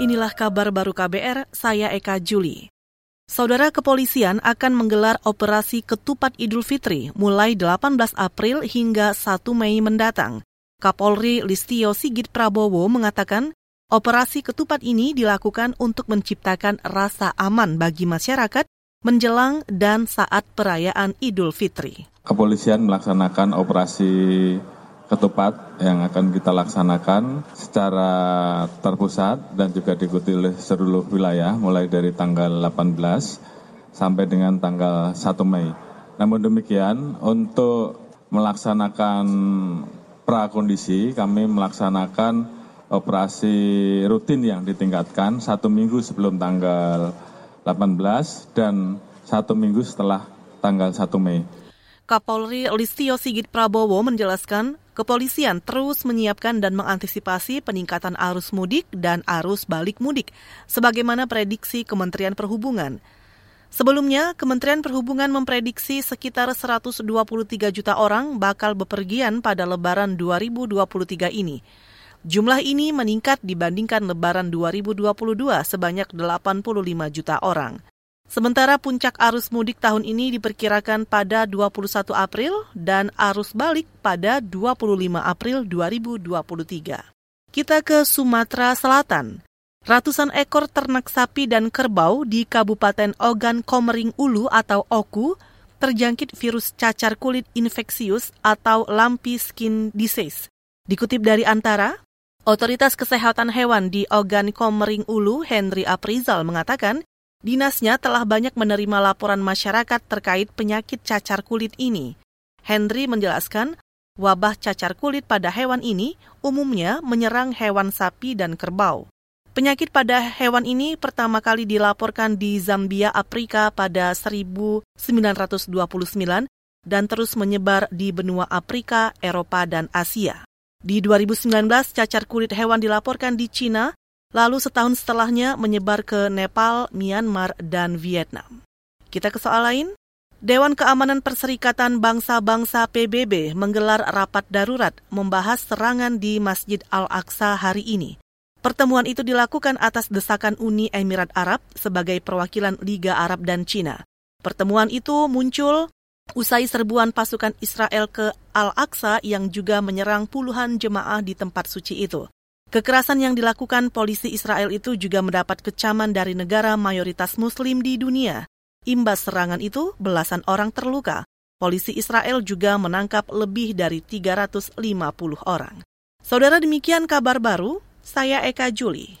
Inilah kabar baru KBR, saya Eka Juli. Saudara kepolisian akan menggelar operasi ketupat Idul Fitri mulai 18 April hingga 1 Mei mendatang. Kapolri Listio Sigit Prabowo mengatakan operasi ketupat ini dilakukan untuk menciptakan rasa aman bagi masyarakat menjelang dan saat perayaan Idul Fitri. Kepolisian melaksanakan operasi ketupat yang akan kita laksanakan secara terpusat dan juga diikuti oleh seluruh wilayah mulai dari tanggal 18 sampai dengan tanggal 1 Mei. Namun demikian untuk melaksanakan prakondisi kami melaksanakan operasi rutin yang ditingkatkan satu minggu sebelum tanggal 18 dan satu minggu setelah tanggal 1 Mei. Kapolri Listio Sigit Prabowo menjelaskan kepolisian terus menyiapkan dan mengantisipasi peningkatan arus mudik dan arus balik mudik, sebagaimana prediksi Kementerian Perhubungan. Sebelumnya, Kementerian Perhubungan memprediksi sekitar 123 juta orang bakal bepergian pada Lebaran 2023 ini. Jumlah ini meningkat dibandingkan Lebaran 2022 sebanyak 85 juta orang. Sementara puncak arus mudik tahun ini diperkirakan pada 21 April dan arus balik pada 25 April 2023. Kita ke Sumatera Selatan. Ratusan ekor ternak sapi dan kerbau di Kabupaten Ogan Komering Ulu atau Oku terjangkit virus cacar kulit infeksius atau lumpy skin disease. Dikutip dari Antara, Otoritas Kesehatan Hewan di Ogan Komering Ulu, Henry Aprizal, mengatakan Dinasnya telah banyak menerima laporan masyarakat terkait penyakit cacar kulit ini. Henry menjelaskan, wabah cacar kulit pada hewan ini umumnya menyerang hewan sapi dan kerbau. Penyakit pada hewan ini pertama kali dilaporkan di Zambia, Afrika pada 1929 dan terus menyebar di benua Afrika, Eropa, dan Asia. Di 2019, cacar kulit hewan dilaporkan di Cina, lalu setahun setelahnya menyebar ke Nepal, Myanmar, dan Vietnam. Kita ke soal lain. Dewan Keamanan Perserikatan Bangsa-Bangsa PBB menggelar rapat darurat membahas serangan di Masjid Al-Aqsa hari ini. Pertemuan itu dilakukan atas desakan Uni Emirat Arab sebagai perwakilan Liga Arab dan Cina. Pertemuan itu muncul usai serbuan pasukan Israel ke Al-Aqsa yang juga menyerang puluhan jemaah di tempat suci itu. Kekerasan yang dilakukan polisi Israel itu juga mendapat kecaman dari negara mayoritas Muslim di dunia. Imbas serangan itu, belasan orang terluka. Polisi Israel juga menangkap lebih dari 350 orang. Saudara demikian kabar baru, saya Eka Juli.